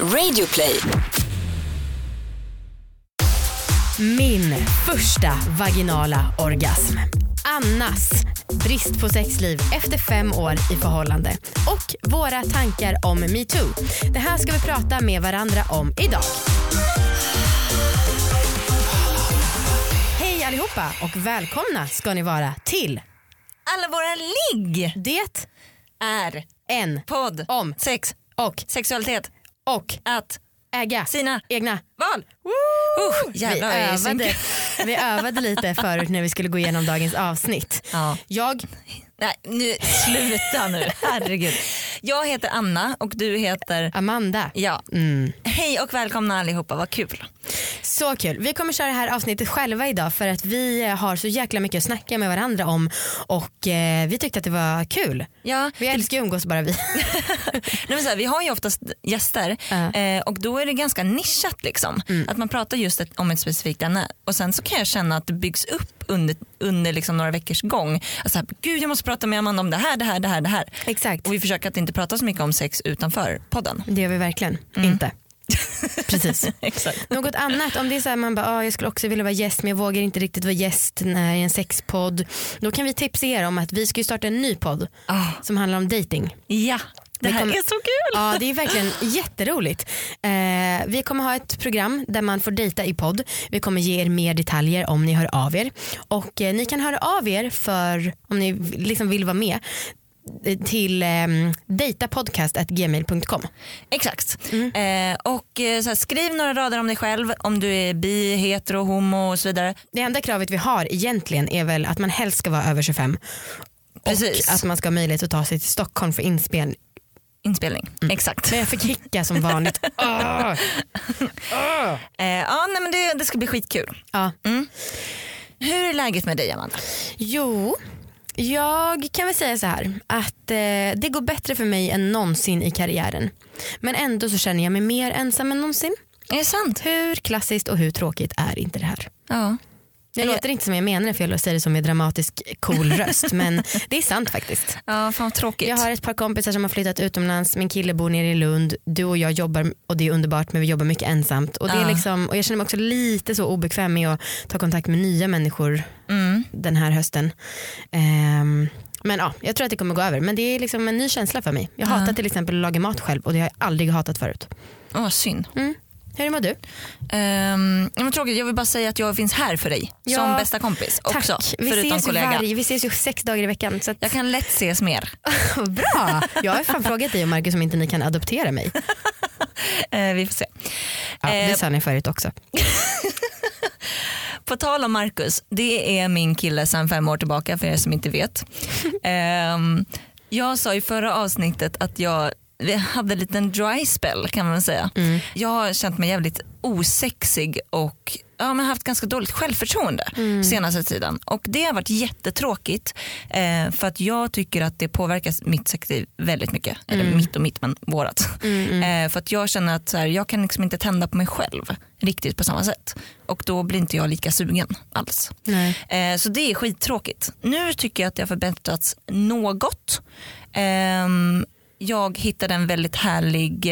Radioplay. Min första vaginala orgasm. Annas brist på sexliv efter fem år i förhållande och våra tankar om metoo. Det här ska vi prata med varandra om idag. Hej allihopa och välkomna ska ni vara till Alla våra ligg Det är en podd om sex, och sexualitet, och att äga sina egna val. Uh, vi, jävlar vad jag är i synk. övade, vi övade lite förut när vi skulle gå igenom dagens avsnitt. Ja. Jag Nej, nu, sluta nu, herregud. Jag heter Anna och du heter Amanda. Ja. Mm. Hej och välkomna allihopa, vad kul. Så kul. Vi kommer köra det här avsnittet själva idag för att vi har så jäkla mycket att snacka med varandra om och eh, vi tyckte att det var kul. Ja, Vi älskar ju att umgås bara vi. Nej, men så här, vi har ju oftast gäster Ja. eh, och då är det ganska nischat liksom. Att man pratar just ett, om ett specifikt ämne och sen så kan jag känna att det byggs upp under, under liksom några veckors gång. Alltså, här, Gud jag måste prata med Amanda om det här, det här, det här, det här. Exakt. Och vi försöker att inte prata så mycket om sex utanför podden. Det gör vi verkligen Mm. inte. Precis. Exakt. Något annat, om det är så här man bara, ah, jag skulle också vilja vara gäst men jag vågar inte riktigt vara gäst när i en sexpodd. Då kan vi tipsa er om att vi ska ju starta en ny podd Ah, som handlar om dating. ja, det här kommer- är så kul. Ja det är verkligen jätteroligt. Eh, vi kommer ha ett program där man får dejta i podd. Vi kommer ge er mer detaljer om ni hör av er. Och eh, ni kan höra av er för om ni liksom vill vara med till eh, datapodcast.gmail.com. Exakt. Eh, och eh, så här, skriv några rader om dig själv, om du är bi, hetero, homo och så vidare. Det enda kravet vi har egentligen är väl att man helst ska vara över 25 Precis. och att man ska ha möjlighet att ta sig till Stockholm för inspelning. Inspelning. Exakt. Men jag fick hicka som vanligt. Åh! Eh, ja, nej, men det, det ska bli skitkul. Ja. Hur är läget med dig Amanda? Jo, jag kan väl säga så här att eh, det går bättre för mig än någonsin i karriären. Men ändå så känner jag mig mer ensam än någonsin. Är det sant? Hur klassiskt och hur tråkigt är inte det här? Ja. Jag- låter inte som jag menar det för jag säger det som med dramatisk cool röst men det är sant faktiskt. Ja, fan tråkigt. Jag har ett par kompisar som har flyttat utomlands, min kille bor nere i Lund, du och jag jobbar och det är underbart men vi jobbar mycket ensamt. Och, det är Ja. liksom, och jag känner mig också lite så obekväm med att ta kontakt med nya människor Mm. den här hösten. Ehm, men ja, jag tror att det kommer gå över. Men det är liksom en ny känsla för mig. Jag hatar till exempel att laga mat själv och det har jag aldrig hatat förut. Åh, synd. Hur mår du? Um, men tråkigt. Jag vill bara säga att jag finns här för dig Ja, som bästa kompis också. Tack. Vi förutom ses, kollega. varje, vi ses ju sex dagar i veckan. Så att, Jag kan lätt ses mer. bra! Jag har fan frågat dig och Marcus om inte ni kan adoptera mig. Eh, vi får se. Ja, det Eh, sa ni förut också. På tal om Marcus, det är min kille sedan fem år tillbaka för er som inte vet. Ehm, jag sa i förra avsnittet att jag vi hade en liten dry spell kan man säga. Jag har känt mig jävligt osexig och ja, men haft ganska dåligt självförtroende senaste tiden. Och det har varit jättetråkigt eh, för att jag tycker att det påverkar mitt sexliv väldigt mycket. Eller mitt och mitt men vårat. Eh, för att jag känner att så här, jag kan liksom inte tända på mig själv riktigt på samma sätt. Och då blir inte jag lika sugen alls. Eh, så det är skittråkigt. Nu tycker jag att det har förbättrats något. Ehm, jag hittade en väldigt härlig,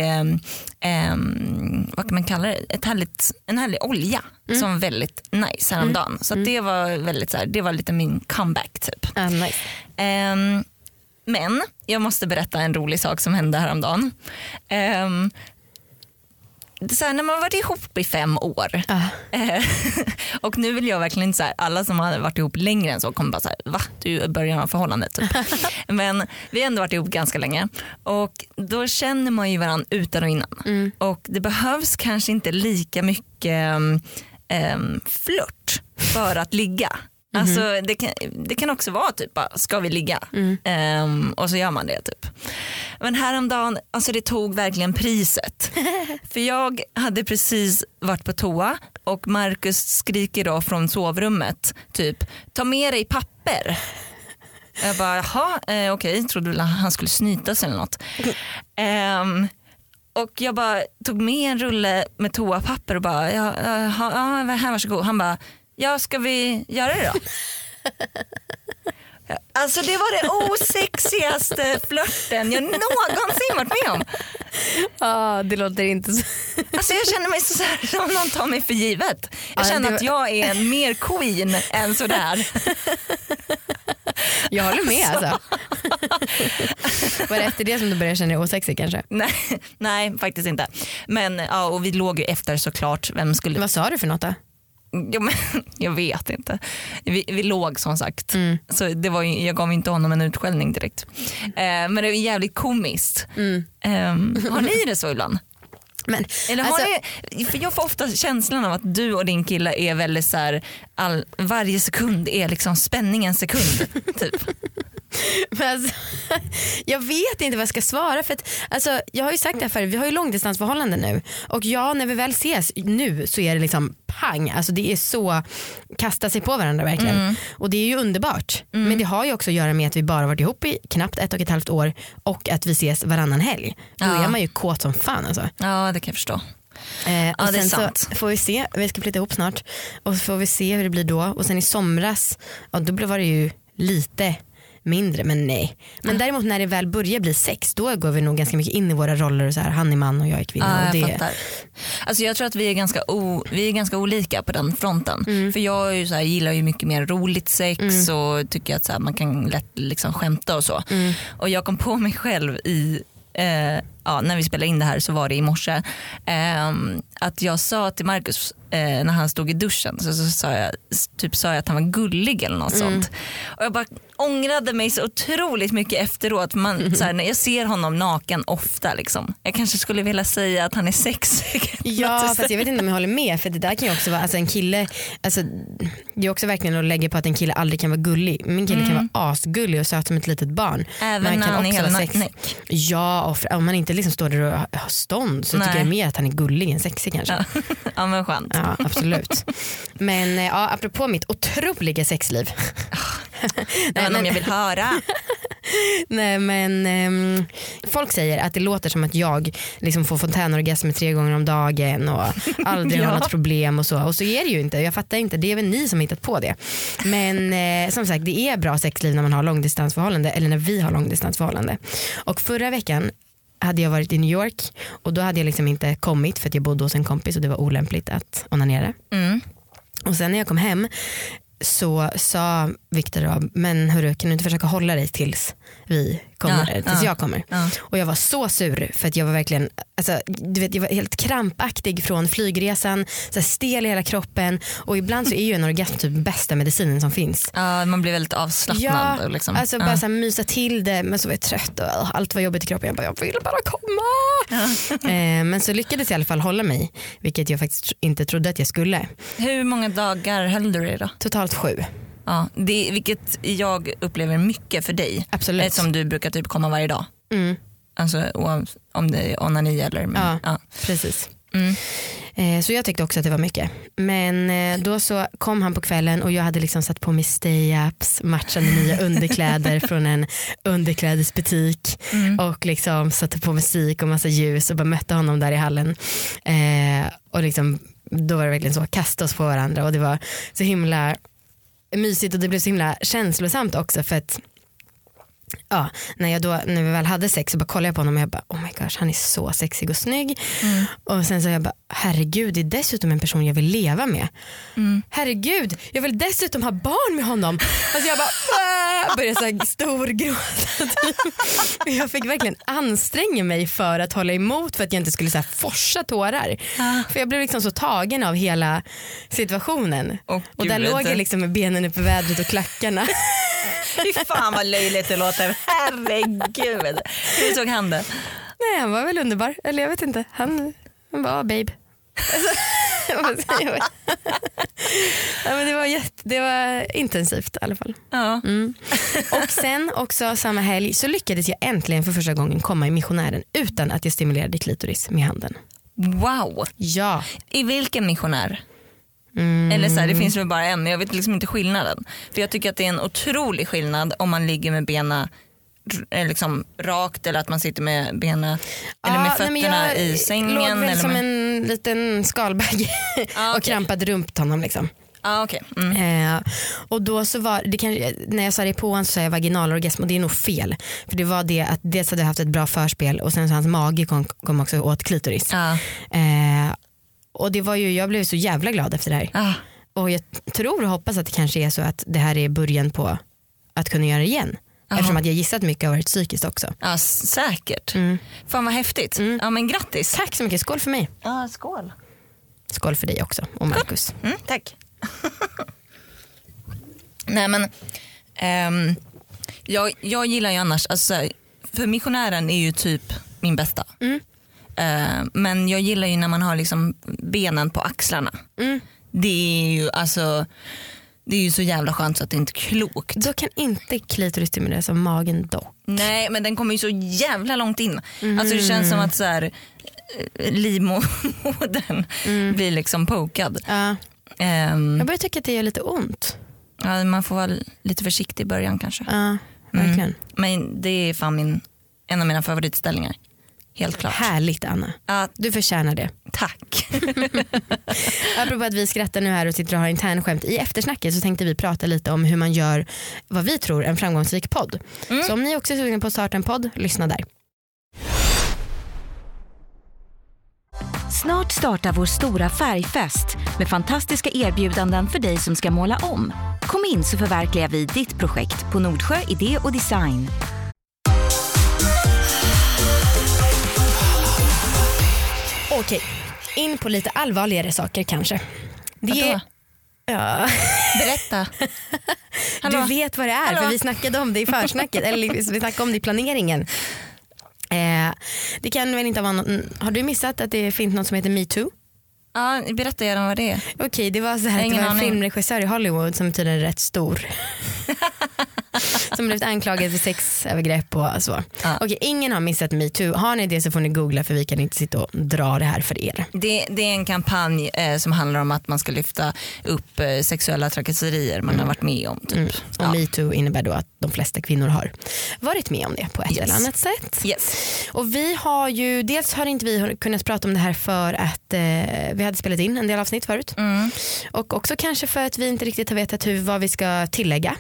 ehm, vad kan man kalla det, Ett härligt, en härlig olja som var väldigt nice häromdagen. Så att det var väldigt så här, det var lite min comeback typ. Ah, nice. Ehm, men jag måste berätta en rolig sak som hände häromdagen. Um, så här, när man varit ihop i fem år eh, och nu vill jag verkligen inte så här, alla som har varit ihop längre än så kommer bara så här, va? Du är i början av förhållandet typ. Men vi har ändå varit ihop ganska länge och då känner man ju varandra utan och innan. Och det behövs kanske inte lika mycket um, flört för att ligga. Alltså, det, kan, det kan också vara typ bara, ska vi ligga? Ehm, och så gör man det typ. Men häromdagen, alltså det tog verkligen priset. För jag hade precis varit på toa och Marcus skriker då från sovrummet typ, ta med dig papper. Jag bara, jaha eh, okej, trodde väl han skulle snytas eller något. Ehm, och jag bara tog med en rulle med toapapper och bara, ja, ja, ja, här varsågod. Han bara, ja ska vi göra det då? Alltså det var det osexigaste flörten jag någonsin varit med om. Ja, det låter inte så. Alltså jag känner mig så, så här, som någon tar mig för givet. Jag Ja, känner det att var- jag är en mer queen än sådär. Jag håller med alltså. Var det efter det som du började känna dig osexig kanske? Nej, nej faktiskt inte. Men ja, och vi låg ju efter såklart. Vem skulle... Vad sa du för något då? Ja, men, jag vet inte. Vi, vi låg som sagt. Mm. Så det var, ju- jag gav inte honom en utskällning direkt. Eh, men det var jävligt komiskt. Mm. Eh, har ni det så ibland? Men, Eller har alltså, ni, för jag får ofta känslan av att du och din kille är väldigt så här, all, varje sekund är liksom spänningens sekund. typ. Men alltså, jag vet inte vad jag ska svara för att, alltså, jag har ju sagt det här förut, vi har ju långdistansförhållande nu och ja när vi väl ses nu så är det liksom pang, alltså det är så kasta sig på varandra verkligen Mm. och det är ju underbart men det har ju också att göra med att vi bara varit ihop i knappt ett och ett halvt år och att vi ses varannan helg. Då Ja. är man ju kåt som fan alltså. Ja det kan jag förstå. Eh, och Ja, det är sen sant. så får vi se, vi ska flytta ihop snart och så får vi se hur det blir då och sen i somras, ja, då var det ju lite mindre men nej. Men däremot när det väl börjar bli sex då går vi nog ganska mycket in i våra roller och så här, han är man och jag är kvinna. Ja, och jag det, fattar. Alltså jag tror att vi är ganska, o, vi är ganska olika på den fronten. Mm. För jag ju här, gillar ju mycket mer roligt sex och tycker att så här, man kan lätt liksom skämta och så. Mm. Och jag kom på mig själv i eh, ja, när vi spelade in det här så var det i morse. ehm, att jag sa till Marcus eh, när han stod i duschen så, så sa, jag, typ sa jag att han var gullig eller något Mm. sånt. Och jag bara ångrade mig så otroligt mycket efteråt. Man, så här, när jag ser honom naken ofta. Liksom. Jag kanske skulle vilja säga att han är sexig. Ja fast jag vet inte om jag håller med för det där kan ju också vara, alltså en kille, alltså, det är också verkligen att lägga på att en kille aldrig kan vara gullig. Min kille kan vara asgullig och söt som ett litet barn. Även Men när kan han är också hela vara sex- näck. Ja och om man inte liksom står där och har stånd så Nej. tycker jag mer att han är gullig än sexig kanske. Ja. ja men skönt. Ja absolut. Men eh, ja, apropå mitt otroliga sexliv. Nej, men- om jag vill höra. Nej men ehm, folk säger att det låter som att jag liksom får fontänorgasmer tre gånger om dagen och aldrig har Ja. något problem och så. Och så är det ju inte. Jag fattar inte. Det är väl ni som har hittat på det. Men eh, som sagt det är bra sexliv när man har långdistansförhållande eller när vi har långdistansförhållande. Och förra veckan hade jag varit i New York och då hade jag liksom inte kommit för att jag bodde hos en kompis och det var olämpligt att onanera. Mm. Och sen när jag kom hem så sa Viktor men hörru kan du inte försöka hålla dig tills vi kommer, Ja, tills ja. jag kommer. Ja. Och jag var så sur för att jag var verkligen, alltså, du vet, jag var helt krampaktig från flygresan, så här stel i hela kroppen och ibland så är ju en orgasm typ bästa medicinen som finns. Ja, man blir väldigt avslappnad. Ja, liksom. alltså bara så här, mysa till det men så var jag trött och allt var jobbigt i kroppen. Jag bara, jag vill bara komma. eh, men så lyckades jag i alla fall hålla mig, vilket jag faktiskt inte trodde att jag skulle. Hur många dagar höll du dig då? Totalt sju. Ja, det, vilket jag upplever mycket för dig. Absolut. Eftersom du brukar typ komma varje dag. Mm. Alltså om det är onani eller men, Ja. ja. Precis. Mm. Eh, så jag tyckte också att det var mycket. Men eh, då så kom han på kvällen och jag hade liksom satt på mig stay-ups, matchande nya underkläder från en underklädesbutik och liksom satte på musik och massa ljus och bara mötte honom där i hallen. Eh, och liksom, då var det verkligen så, kasta oss på varandra och det var så himla mysigt och det blev så himla känslosamt också för att ja, när, jag då, när vi väl hade sex så bara kollade jag på honom och jag bara oh my gosh han är så sexig och snygg. Och sen så jag bara herregud det är dessutom en person jag vill leva med. Herregud jag vill dessutom ha barn med honom. Alltså jag bara "Åh!" började så här storgråta. Jag fick verkligen anstränga mig för att hålla emot för att jag inte skulle så här forsa tårar. För jag blev liksom så tagen av hela situationen. Åh, och där låg jag liksom med benen upp i vädret och klackarna. Fy fan vad löjligt det låter. Herregud. Hur såg han det? Nej han var väl underbar. Eller jag vet inte. Han, han var babe. Ja, men det, var jätte, det var intensivt i alla fall. Ja. Mm. Och sen också samma helg så lyckades jag äntligen för första gången komma i missionären utan att jag stimulerade klitoris med handen. Wow. Ja. I vilken missionär? Mm. Eller så här, det finns väl bara en men jag vet liksom inte skillnaden. För jag tycker att det är en otrolig skillnad om man ligger med benen eh, liksom rakt eller att man sitter med benen eller med Ja, nej, men fötterna jag i sängen. låg väl eller som med... en liten skalbagge Ja, och okej. krampade honom. Liksom. Ah, okay. Mm. Eh, och då så var det kan, när jag sa det på honom så sa jag vaginalorgasm och det är nog fel. För det var det att dels hade jag haft ett bra förspel och sen så hans mage kom, kom också åt klitoris. Ah. Eh, och det var ju, jag blev så jävla glad efter det här. Ah. Och jag tror och hoppas att det kanske är så att det här är början på att kunna göra det igen. Aha. Eftersom att jag gissat mycket har varit psykiskt också. Ja, säkert. Mm. Fan vad häftigt. Ja, men grattis. Tack så mycket, skål för mig. Ja, skål. Skål för dig också och Marcus. Mm, tack. Nej men, ehm, jag, jag gillar ju annars, alltså, för missionären är ju typ min bästa. Mm. Eh, men jag gillar ju när man har liksom benen på axlarna. Mm. Det är ju alltså det är ju så jävla skönt så att det inte är klokt. Då kan inte klitoris stimuleras av magen dock. Nej men den kommer ju så jävla långt in. Alltså det känns som att så här, eh, livmodern blir liksom pokad. Ja. Ehm, Jag börjar tycka att det gör lite ont. ja, man får vara lite försiktig i början kanske. Ja, verkligen. Mm. Men det är fan min, en av mina favoritställningar. Helt klart. Härligt Anna. Ja, Du förtjänar det. tack. Apropå att vi skrattar nu här och sitter och har internskämt. I eftersnacket så tänkte vi prata lite om hur man gör vad vi tror en framgångsrik podd. Så om ni också är sugna på att starta en podd, lyssna där. Snart startar vår stora färgfest med fantastiska erbjudanden för dig som ska måla om. Kom in så förverkligar vi ditt projekt på Nordsjö Idé och Design. Okej, in på lite allvarligare saker kanske. Det Vadå? Ja, Berätta. Hallå? du vet vad det är Hallå? för vi snackade om det i försnacket, eller vi snackade om det i planeringen. Eh, det kan väl inte vara något, har du missat att det finns något som heter metoo? Ja, berätta gärna vad det är. Okej det var så här att det var en aning. filmregissör i Hollywood som tydligen är rätt stor. som blivit anklagad för sexövergrepp och så. Ja. Okej ingen har missat metoo. Har ni det så får ni googla för vi kan inte sitta och dra det här för er. Det, det är en kampanj eh, som handlar om att man ska lyfta upp eh, sexuella trakasserier man har varit med om. Typ. Mm. Och Ja. metoo innebär då att de flesta kvinnor har varit med om det på ett Yes. eller annat sätt. Yes. Och vi har ju, dels har inte vi kunnat prata om det här för att eh, vi hade spelat in en del avsnitt förut. Mm. Och också kanske för att vi inte riktigt har vetat hur, vad vi ska tillägga.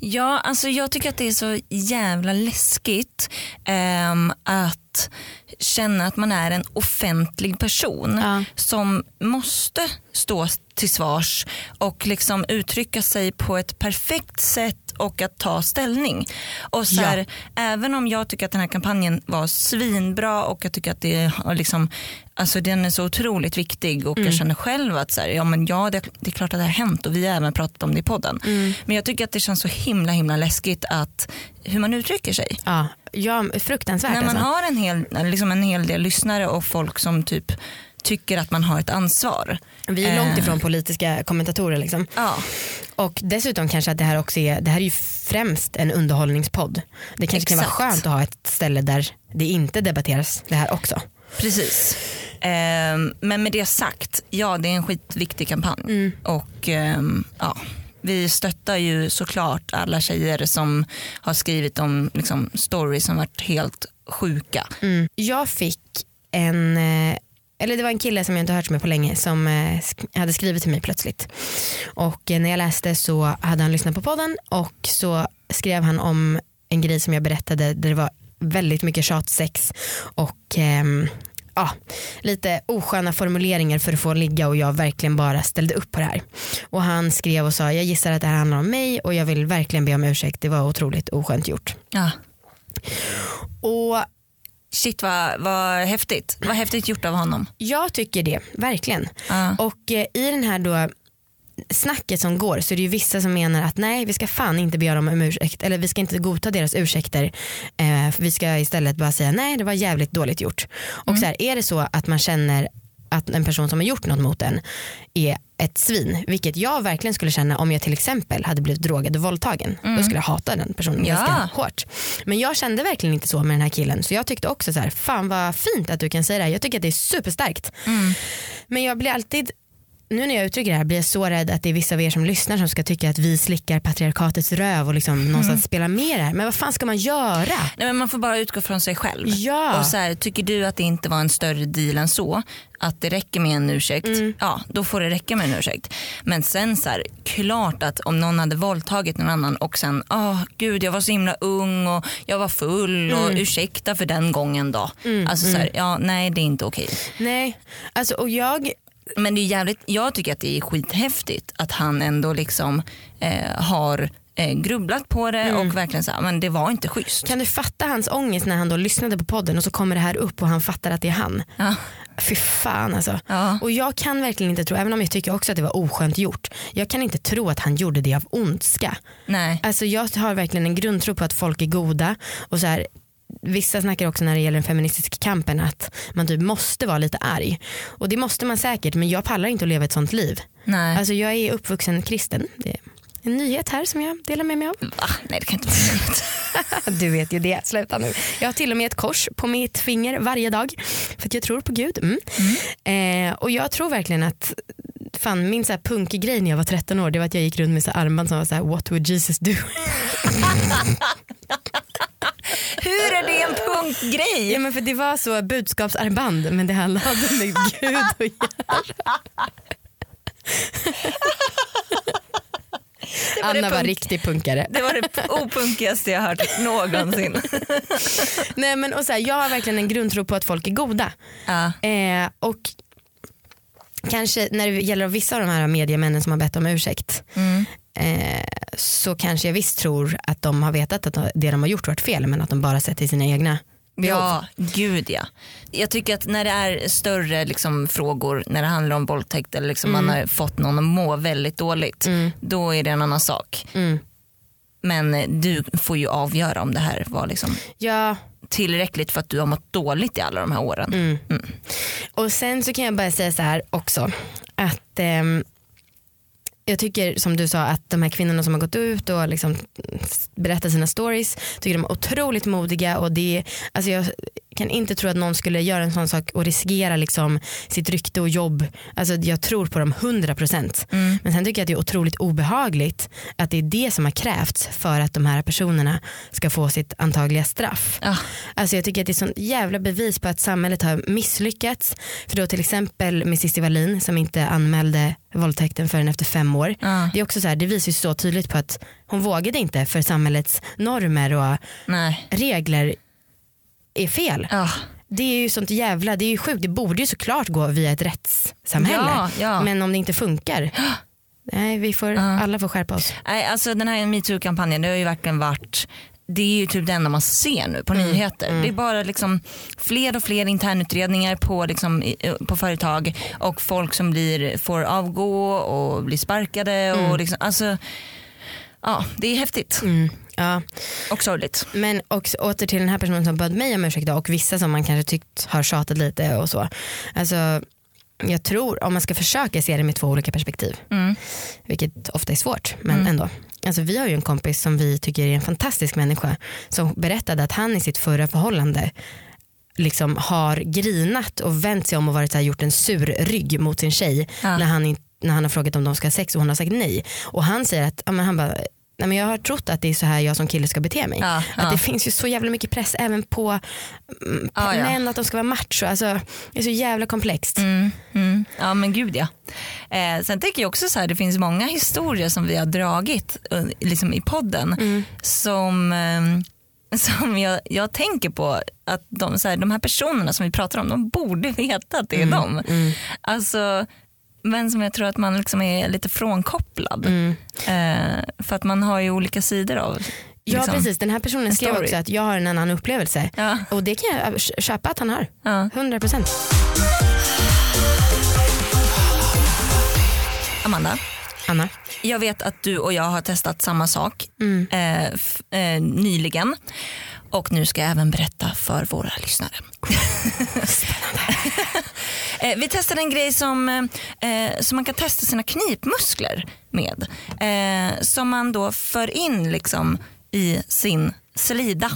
Ja, alltså jag tycker att det är så jävla läskigt ehm, att känna att man är en offentlig person Ja. som måste stå till svars och liksom uttrycka sig på ett perfekt sätt och att ta ställning. Och så här, Även om jag tycker att den här kampanjen var svinbra och jag tycker att det liksom, alltså den är så otroligt viktig och jag känner själv att så här, ja, men ja, det, det är klart att det har hänt och vi har även pratat om det i podden. Men jag tycker att det känns så himla himla läskigt att hur man uttrycker sig. Ja, ja fruktansvärt När man alltså. har en hel, liksom en hel del lyssnare och folk som typ tycker att man har ett ansvar. Vi är långt Eh. ifrån politiska kommentatorer liksom. Ja, Och dessutom kanske att det här också är, det här är ju främst en underhållningspodd. Det kanske kan vara Exakt. skönt att ha ett ställe där det inte debatteras det här också. precis. Ehm, men med det sagt, ja det är en skitviktig kampanj. Mm. Och ehm, ja, vi stöttar ju såklart alla tjejer som har skrivit om liksom, stories som varit helt sjuka. Mm. Jag fick en, eh, eller det var en kille som jag inte hört med på länge som eh, sk- hade skrivit till mig plötsligt. Och eh, när jag läste så hade han lyssnat på podden och så skrev han om en grej som jag berättade där det var väldigt mycket tjatsex och ehm, ja, lite osköna formuleringar för att få ligga och jag verkligen bara ställde upp på det här. Och han skrev och sa jag gissar att det här handlar om mig och jag vill verkligen be om ursäkt. Det var otroligt oskönt gjort. Ja. Och Shit vad, vad häftigt. Vad häftigt gjort av honom. Jag tycker det, verkligen. Ja. Och eh, i den här då snacket som går så är det ju vissa som menar att nej vi ska fan inte be dem om ursäkt eller vi ska inte godta deras ursäkter. Eh, vi ska istället bara säga nej det var jävligt dåligt gjort. Och så här, är det så att man känner att en person som har gjort något mot en är ett svin, vilket jag verkligen skulle känna om jag till exempel hade blivit drogad och våldtagen. Då skulle jag hata den personen Ja. ganska hårt. Men jag kände verkligen inte så med den här killen så jag tyckte också så här, fan vad fint att du kan säga det här. Jag tycker att det är superstarkt. Men jag blir alltid nu när jag uttrycker det här blir jag så rädd att det är vissa av er som lyssnar som ska tycka att vi slickar patriarkatets röv och liksom Mm. någonstans spelar med det här. Men vad fan ska man göra? Nej, men man får bara utgå från sig själv. Ja. Och så här, tycker du att det inte var en större deal än så, att det räcker med en ursäkt, Mm. ja då får det räcka med en ursäkt. Men sen så här, klart att om någon hade våldtagit någon annan och sen, åh gud jag var så himla ung och jag var full och Mm. ursäkta för den gången då. Alltså så här, ja nej det är inte okej. Nej, alltså och jag Men det är jävligt, jag tycker att det är skithäftigt att han ändå liksom eh, har eh, grubblat på det Mm. och verkligen här, men det var inte schysst. Kan du fatta hans ångest när han då lyssnade på podden och så kommer det här upp och han fattar att det är han. Ja. Fy fan alltså. Ja. Och jag kan verkligen inte tro, även om jag tycker också att det var oskönt gjort, jag kan inte tro att han gjorde det av ondska. Nej. Alltså jag har verkligen en grundtro på att folk är goda och så här, Vissa snackar också när det gäller den feministiska kampen att man typ måste vara lite arg. Och det måste man säkert men jag pallar inte att leva ett sånt liv. Nej. Alltså jag är uppvuxen kristen. Det är en nyhet här som jag delar med mig av. Va? Nej det kan inte vara. Du vet ju det, sluta nu. Jag har till och med ett kors på mitt finger varje dag för att jag tror på Gud. Mm. Eh, och jag tror verkligen att fan, min så här punkgrej när jag var 13 år det var att jag gick runt med så armband som var så här what would Jesus do? Hur är det en punktgrej? ja, men för det var så budskapsarmband men det handlade med Gud att göra. var Anna var riktig punkare. Det var det opunkigaste jag hört någonsin. Nej, men, och så här, jag har verkligen en grundtro på att folk är goda. Ja. Eh, och kanske när det gäller vissa av de här mediemännen som har bett om ursäkt Mm. eh, så kanske jag visst tror att de har vetat att det de har gjort varit fel men att de bara sett till sina egna behov. Ja, gud ja. Jag tycker att när det är större liksom, frågor, när det handlar om våldtäkt eller liksom man har fått någon att må väldigt dåligt, då är det en annan sak. Mm. Men eh, du får ju avgöra om det här var liksom Ja, tillräckligt för att du har mått dåligt i alla de här åren. och sen så kan jag bara säga så här också att ehm, jag tycker som du sa att de här kvinnorna som har gått ut och liksom berättat sina stories tycker de är otroligt modiga och det, alltså jag kan inte tro att någon skulle göra en sån sak och riskera liksom sitt rykte och jobb. Alltså jag tror på dem 100% men sen tycker jag att det är otroligt obehagligt att det är det som har krävts för att de här personerna ska få sitt antagliga straff. Ja. Alltså jag tycker att det är sånt jävla bevis på att samhället har misslyckats. För då till exempel med Cissi Wallin som inte anmälde våldtäkten förrän efter fem år. Ja. Det, är också så här, det visar ju så tydligt på att hon vågade inte för samhällets normer och Nej. regler är fel. Ja. Det är ju sånt jävla, det är ju sjukt. Det borde ju såklart gå via ett rättssamhälle. Ja, ja. Men om det inte funkar, nej vi får, alla får skärpa oss. Nej, alltså den här metoo-kampanjen det har ju verkligen varit det är ju typ det enda man ser nu på Mm, nyheter. Det är bara liksom fler och fler internutredningar på, liksom, på företag och folk som blir, får avgå och blir sparkade. Och liksom, alltså, ja, det är häftigt Mm, ja. och sorgligt. Men också åter till den här personen som bad mig om ursäkt och vissa som man kanske tyckt har tjatat lite och så. Alltså, jag tror om man ska försöka se det med två olika perspektiv, Mm. vilket ofta är svårt, men ändå. Alltså, vi har ju en kompis som vi tycker är en fantastisk människa som berättade att han i sitt förra förhållande liksom har grinat och vänt sig om och varit så här, gjort en sur rygg mot sin tjej Ja. när, han, in- när han har frågat om de ska ha sex och hon har sagt nej. Och han säger att ja, men han bara, nej, men jag har trott att det är så här jag som kille ska bete mig. Ja, Att ja. det finns ju så jävla mycket press även på mm, Ja, män att de ska vara macho. Alltså, det är så jävla komplext. Mm, mm. Ja men gud ja. Eh, sen tänker jag också så här, det finns många historier som vi har dragit eh, liksom i podden som, eh, som jag, jag tänker på att de, så här, de här personerna som vi pratar om, de borde veta att det är dem. Alltså, men som jag tror att man liksom är lite frånkopplad. Eh, för att man har ju olika sidor av Ja liksom. precis, den här personen skrev story. också att jag har en annan upplevelse. Ja. Och det kan jag kö- köpa att han har. Ja. 100%. Amanda, Anna. jag vet att du och jag har testat samma sak eh, f- eh, nyligen. Och nu ska jag även berätta för våra lyssnare. eh, vi testade en grej som, eh, som man kan testa sina knipmuskler med. Eh, som man då för in liksom i sin slida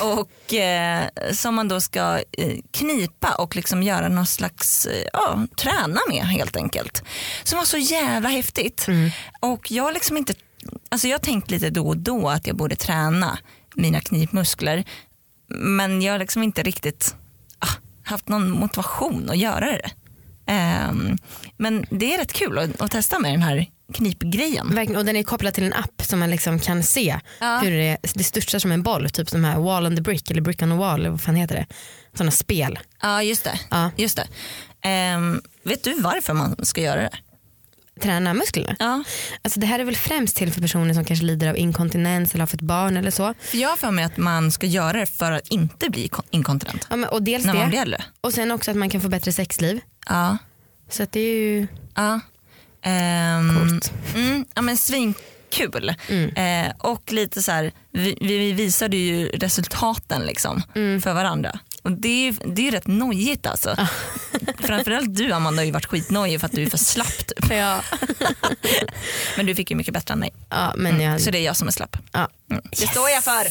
och eh, som man då ska eh, knipa och liksom göra någon slags, eh, ja, träna med helt enkelt. Som var så jävla häftigt. Och jag har liksom inte, alltså jag har tänkt lite då och då att jag borde träna mina knipmuskler. Men jag har liksom inte riktigt haft någon motivation att göra det. Ehm, men det är rätt kul att, att testa med den här knipgrejen. Verkligen, och den är kopplad till en app som man liksom kan se Ja. hur det, det störtar som en boll. Typ som här wall on the brick eller brick on the wall eller vad fan heter det? Sådana spel. Ja just det. Ja. Just det. Ehm, vet du varför man ska göra det? Träna musklerna. Ja. Alltså det här är väl främst till för personer som kanske lider av inkontinens eller har fått barn eller så. För jag har för mig att man ska göra det för att inte bli kon- inkontinent. Ja, men, och dels När man det blir äldre. och sen också att man kan få bättre sexliv. Ja. Så att det är ju ja. Ehm, coolt. Mm, ja men svinkul. Mm. Eh, och lite så här, vi, vi visade ju resultaten liksom Mm. för varandra. Och det är ju det är rätt nojigt alltså. Framförallt du Amanda har ju varit skitnojig för att du är för slapp typ. Ja. Men du fick ju mycket bättre än mig. ja, men jag, Så det är jag som är slapp. ja. Mm. Det står jag för.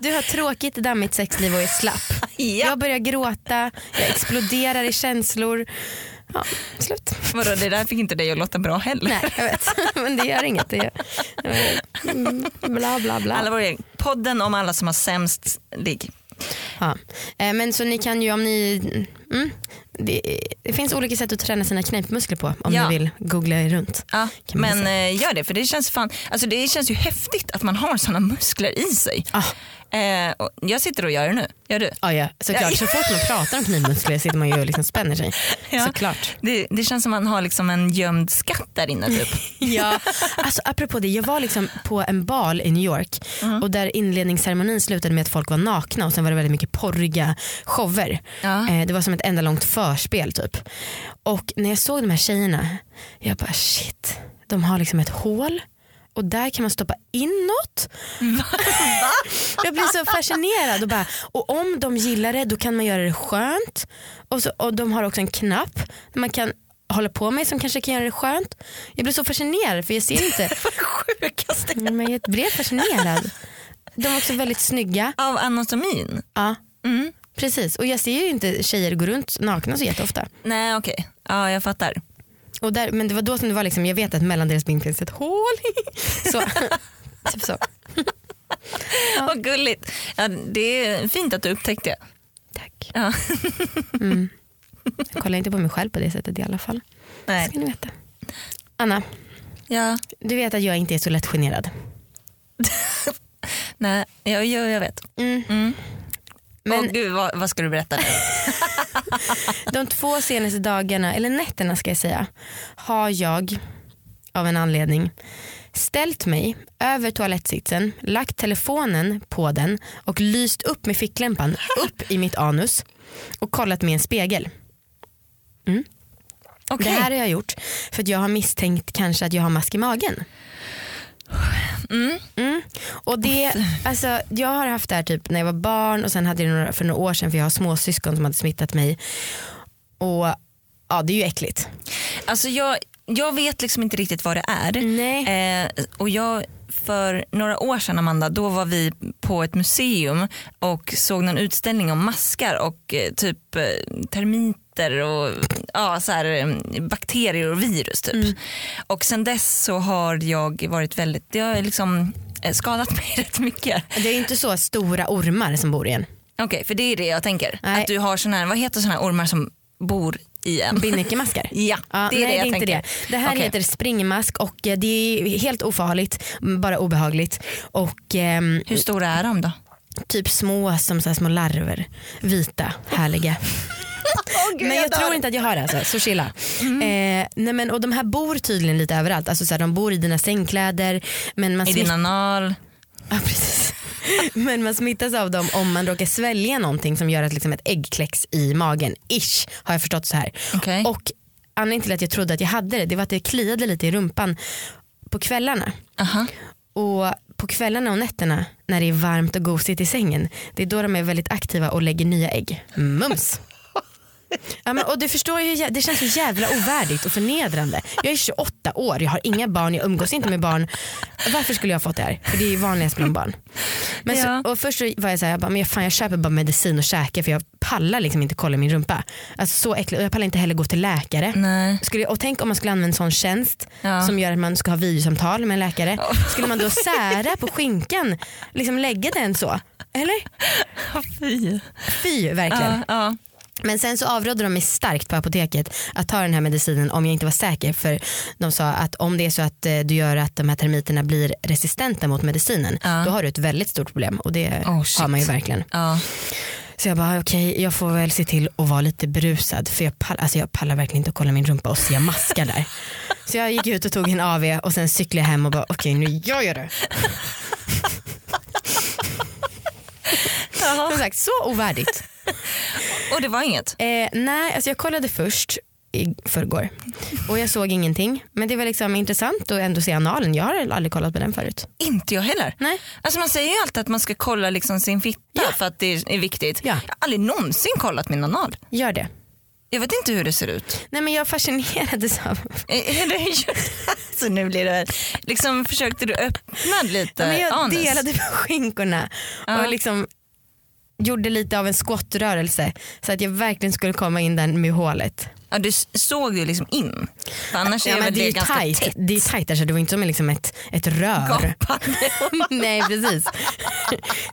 Du har tråkigt dammigt sexliv och är slapp. Ja. Jag börjar gråta, jag exploderar i känslor. Ja, slut. Vadå, det där fick inte dig att låta bra heller. Nej jag vet, men det gör inget. Det gör, mm, bla bla bla. Alla våra, podden om alla som har sämst ligg. Ja. Eh, Men så ni kan ju om ni, mm, det, det finns olika sätt att träna sina knipmuskler på om Ja. ni vill googla er runt. Ja, men säga. eh, gör det för det känns, fan, alltså det känns ju häftigt att man har sådana muskler i sig. Ah. Eh, jag sitter och gör det nu. Gör du? Ja, ja, såklart. Så fort man pratar om knivmuskler sitter man ju och liksom spänner sig. Ja. Såklart. Det, det känns som man har liksom en gömd skatt där inne typ. Ja, alltså apropå det, jag var liksom på en bal i New York och där inledningsceremonin slutade med att folk var nakna och sen var det väldigt mycket porriga shower. Ja. Eh, det var som ett enda långt förspel typ. Och när jag såg de här tjejerna, jag bara shit, de har liksom ett hål och där kan man stoppa in något. Jag blir så fascinerad och, bara, och om de gillar det då kan man göra det skönt. Och, så, och de har också en knapp man kan hålla på med som kanske kan göra det skönt. Jag blir så fascinerad för jag ser inte, Sjukaste. men jag blev fascinerad. De är också väldigt snygga. Av anatomin? Ja, Mm. precis. Och jag ser ju inte tjejer gå runt nakna så jätteofta. Nej okej, ja jag fattar. Och där, men det var då som det var liksom, jag vet att mellan deras ben finns ett hål. så. typ så. Vad gulligt. Ja, det är fint att du upptäckte det. Tack. Ja. Jag kollar inte på mig själv på det sättet i alla fall. Nej. Ska ni veta. Anna, Ja. du vet att jag inte är så lätt generad. Nej, jag, jag, jag vet. Mm. Mm. Men Åh, gud, vad, vad ska du berätta nu? de två senaste dagarna, eller nätterna ska jag säga, har jag av en anledning ställt mig över toalettsitsen, lagt telefonen på den och lyst upp med ficklampan upp i mitt anus och kollat med en spegel. Okej. Det här har jag gjort för att jag har misstänkt kanske att jag har mask i magen. Mm. Och det, alltså, jag har haft det här typ när jag var barn och sen hade jag det för några år sedan för jag har småsyskon som hade smittat mig. Och ja det är ju äckligt. Alltså jag, jag vet liksom inte riktigt vad det är. Nej. Eh, och jag, för några år sedan Amanda, då var vi på ett museum och såg någon utställning om maskar och eh, typ eh, termiter och ja, så här, eh, bakterier och virus typ. Och sen dess så har jag varit väldigt, det har liksom eh, skadat mig rätt mycket. Det är inte så stora ormar som bor i en. Okej, för det är det jag tänker. Nej. Att du har såna här, vad heter såna här ormar som bor i en? Binnikemaskar. Ja, Ja, det är nej, det jag det tänker. det. Det här Okej. heter springmask och eh, det är helt ofarligt, bara obehagligt. Och ehm, Hur stora är de då? typ små som så små larver. Vita, härliga. men jag tror inte att jag har det alltså, så chilla. Eh, nej men, och de här bor tydligen lite överallt. Alltså, så här, de bor i dina sängkläder. Men man, I smitt... din anal? ja, precis. men man smittas av dem om man råkar svälja någonting som gör att liksom, ett ägg kläcks i magen. Ish har jag förstått så här. Okej. Och anledningen till att jag trodde att jag hade det, det var att det kliade lite i rumpan på kvällarna. Aha. Och på kvällarna och nätterna när det är varmt och gosigt i sängen, det är då de är väldigt aktiva och lägger nya ägg. Mums! Ja, men, och du förstår ju, det känns så jävla ovärdigt och förnedrande. Jag är 28 år, jag har inga barn, jag umgås inte med barn. Varför skulle jag ha fått det här? För det är ju vanligast bland barn. Men Ja. så, och först var jag såhär, jag, bara, men fan, jag köper bara medicin och käkar för jag pallar liksom inte kolla min rumpa. Alltså så äckligt och jag pallar inte heller gå till läkare. Nej. Skulle, och tänk om man skulle använda en sån tjänst Ja. som gör att man ska ha videosamtal med en läkare. Skulle man då sära på skinkan, liksom lägga den så? Eller? Fy. Fy verkligen. Ja. Men sen så avrådde de mig starkt på apoteket att ta den här medicinen om jag inte var säker. För de sa att om det är så att eh, du gör att de här termiterna blir resistenta mot medicinen Ja. då har du ett väldigt stort problem och det Oh, har man ju verkligen. ja. Så jag bara okej jag får väl se till att vara lite berusad för jag, pall, alltså jag pallar verkligen inte att kolla min rumpa och se maskar där. Så jag gick ut och tog en AV och sen cyklade jag hem och bara okej nu gör jag det. Som sagt så ovärdigt. Och det var inget? Eh, nej, alltså jag kollade först i förrgår och jag såg ingenting. Men det var liksom intressant att ändå se analen. Jag har aldrig kollat på den förut. Inte jag heller. Nej. Alltså man säger ju alltid att man ska kolla liksom sin fitta Ja. för att det är viktigt. Ja. Jag har aldrig någonsin kollat min anal. Gör det. Jag vet inte hur det ser ut. Nej men jag fascinerades av Eh, Eller Så nu blir det liksom försökte du öppna lite men jag anus? delade på skinkorna Ja. och liksom gjorde lite av en skottrörelse så att jag verkligen skulle komma in där med hålet. Ja, du såg ju liksom in. För annars Ja, är väl det är det ju ganska tajt, tätt. det är tajt där, så det var inte som liksom ett, ett rör. Gapande. Nej precis.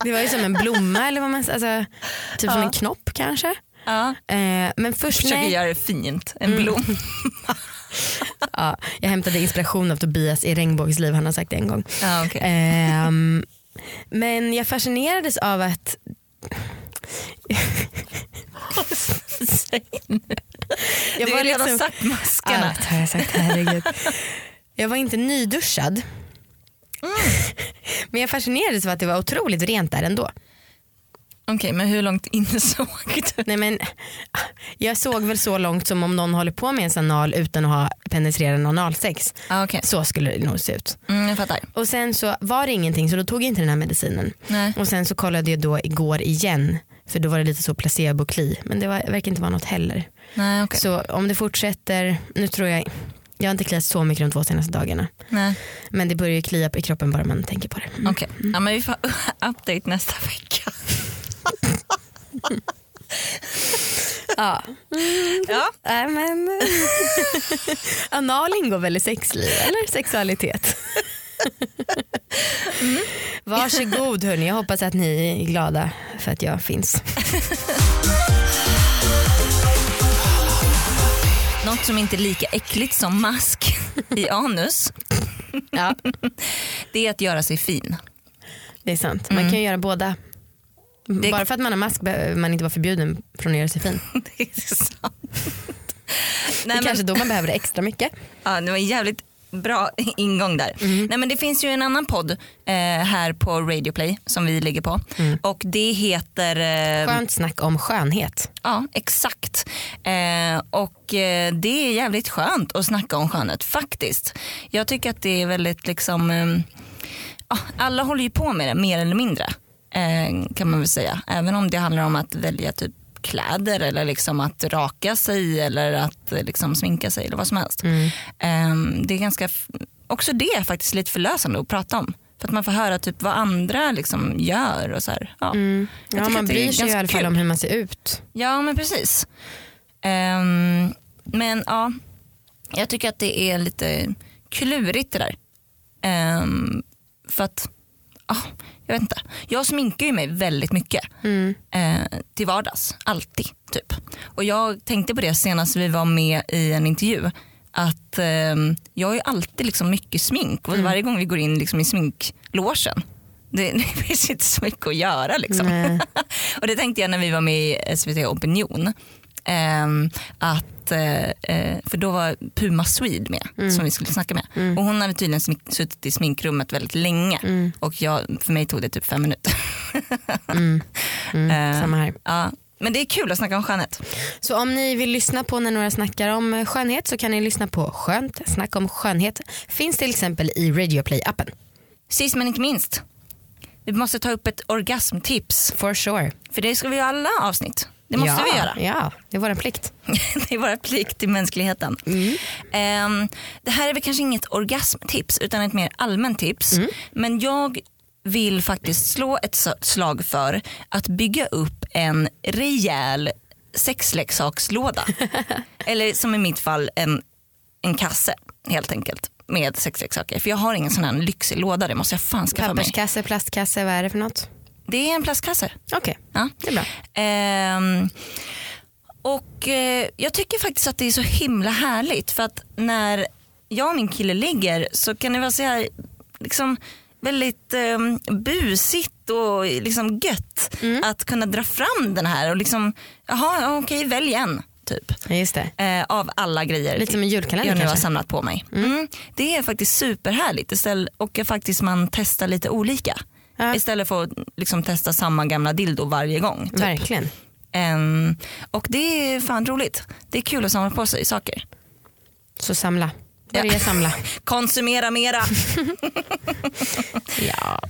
Det var ju som en blomma eller vad man säger, alltså, typ som en knopp kanske. Ja. Eh, men först Försöker nej, göra det fint. En Mm. blom. ja, jag hämtade inspiration av Tobias i Regnbågsliv, han har sagt det en gång. Ja, okej. Ehm, men jag fascinerades av att. Jag du har redan liksom, sagt maskarna. Allt har jag sagt, herregud. Jag var inte nyduschad. Mm. Men jag fascinerades av att det var otroligt rent där ändå. Okej men hur långt in såg du? Nej, men, jag såg väl så långt som om någon håller på med en anal utan att ha penetrerande analsex. Ah, okej. Så skulle det nog se ut. Mm, jag fattar. Och sen så var det ingenting så då tog jag inte den här medicinen. Nej. Och sen så kollade jag då igår igen för då var det lite så placebo-kli men det var, verkar inte vara något heller. Nej, okej. Så om det fortsätter, nu tror jag, jag har inte kliat så mycket de två senaste dagarna. Nej. Men det börjar ju klia i kroppen bara man tänker på det. Mm. Okej. Ja, men vi får update nästa vecka. Ja. Ja. Äh, men... Anal ingår väl i sexliv eller sexualitet? Mm. Varsågod hörni, jag hoppas att ni är glada för att jag finns. Något som inte är lika äckligt som mask i anus Ja, det är att göra sig fin. det är sant. Man kan ju göra båda. Det- Bara för att man har mask behöver man inte vara förbjuden från att göra sig fin. Det är sant. Det är men, kanske då man behöver det extra mycket. ja, det var en jävligt bra ingång där. Mm. Nej, men det finns ju en annan podd eh, här på Radio Play som vi ligger på Mm. och det heter eh, Skönt snack om skönhet. Ja, exakt. Eh, och eh, det är jävligt skönt att snacka om skönhet faktiskt. Jag tycker att det är väldigt liksom, eh, alla håller ju på med det mer eller mindre kan man väl säga. Även om det handlar om att välja typ kläder eller liksom att raka sig eller att eh, liksom sminka sig eller vad som helst. Eh, det är ganska, också det är faktiskt lite förlösande att prata om. För att man får höra typ vad andra liksom gör och så här. Ja. Jag Ja, man bryr sig i alla fall kul. om hur man ser ut. Ja men precis. Ehm, men ja, jag tycker att det är lite klurigt det där. Ehm, för att, ja, jag vet inte. Jag sminkar ju mig väldigt mycket eh, till vardags, alltid typ. Och jag tänkte på det senast vi var med i en intervju. Att ehm, jag har ju alltid liksom mycket smink och varje gång vi går in liksom i sminklogen det, det finns inte så mycket att göra. Liksom. Och det tänkte jag när vi var med i SVT Opinion. Ehm, att, eh, eh, för då var Puma Swede med som vi skulle snacka med. Och hon hade tydligen suttit i sminkrummet väldigt länge. Och jag, för mig tog det typ fem minuter. Eh, Samma här. ja. Men det är kul att snacka om skönhet. Så om ni vill lyssna på när några snackar om skönhet så kan ni lyssna på Skönt snack om skönhet. Finns till exempel i Radioplay-appen. Sist men inte minst. Vi måste ta upp ett orgasmtips. For sure. För det ska vi ju alla avsnitt. Det måste ja, vi göra. Ja, det är vår plikt. det är vår plikt till mänskligheten. Ehm, det här är väl kanske inget orgasmtips utan ett mer allmänt tips. Men jag vill faktiskt slå ett slag för att bygga upp en rejäl sexleksakslåda. Eller som i mitt fall en, en kasse helt enkelt med sexleksaker. För jag har ingen sån här lyxig låda, det måste jag fan skaffa mig. Papperskasse, plastkasse, vad är det för något? Det är en plastkasse. Okej, Ja. det är bra. Ehm, och eh, jag tycker faktiskt att det är så himla härligt för att när jag och min kille ligger så kan det vara så här liksom väldigt eh, busigt och liksom gött att kunna dra fram den här och liksom, jaha ja, okej välj en typ. Just. Eh, av alla grejer Lite som en julkalender jag nu har kanske? samlat på mig. Mm. Det är faktiskt superhärligt istället, och faktiskt man testar lite olika. Ja. Istället för att liksom testa samma gamla dildo varje gång. Typ. Verkligen. Ehm, och det är fan roligt. Det är kul att samla på sig saker. Så samla. Börja Ja. samla. Konsumera mera. Ja.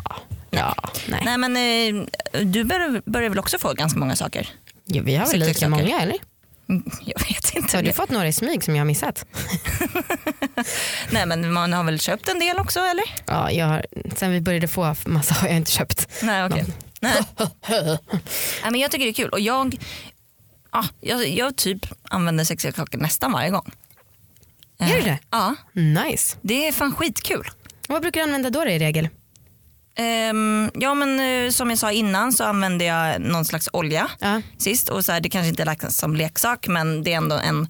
Ja, nej. Nej men eh, du börjar, börjar väl också få ganska många saker? Ja, vi har väl lika Sexleksaker. många eller? Jag vet inte. Har du fått några i smyg som jag har missat? Nej men man har väl köpt en del också eller? Ja, jag har, sen vi började få massa har jag inte köpt. Nej okej. Nej. Nej, men jag tycker det är kul och jag, ja, jag, jag typ använder sexleksaker nästan varje gång. Gör du Eh, det? Ja, Nice. det är fan skitkul. Och vad brukar du använda då i regel? Ehm, ja men eh, som jag sa innan så använde jag någon slags olja Ja, sist och så här, det kanske inte räknas som leksak men det är ändå en,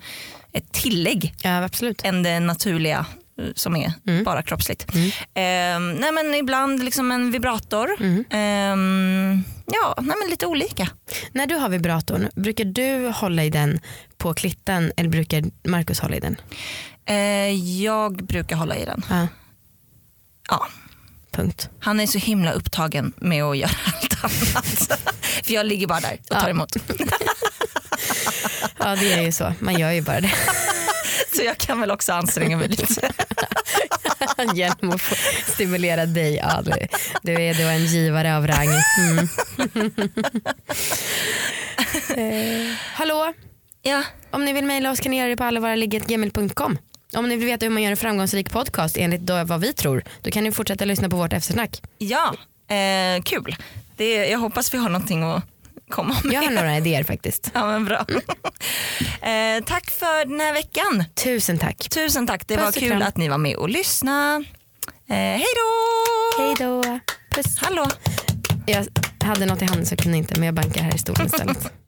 ett tillägg ja absolut. än det naturliga eh, som är bara kroppsligt. Ehm, nej men ibland liksom en vibrator. Ehm, ja, nej men lite olika. När du har vibratorn, brukar du hålla i den på klitten eller brukar Markus hålla i den? Eh, jag brukar hålla i den. Ja, Ja, punkt. han är så himla upptagen med att göra allt annat. För jag ligger bara där och tar Ja. emot. Ja det är ju så, man gör ju bara det. Så jag kan väl också anstränga mig lite. Genom att få stimulera dig. Ja, du, du är då en givare av rang. Mm. eh, hallå, Ja, om ni vill mejla oss kan ni göra det på allevaraliggetgmail.com. Om ni vill veta hur man gör en framgångsrik podcast enligt då vad vi tror, då kan ni fortsätta lyssna på vårt eftersnack. ja eh, kul. Det, jag hoppas vi har någonting att komma med. Jag har några idéer faktiskt. Ja, men bra. eh, tack för den här veckan. Tusen tack. Tusen tack. Det Puss var kul att ni var med och lyssnade. Eh, hej då! Hej då. Puss. Hallå! Jag hade något i handen så jag kunde inte men jag bankar här i stolen istället.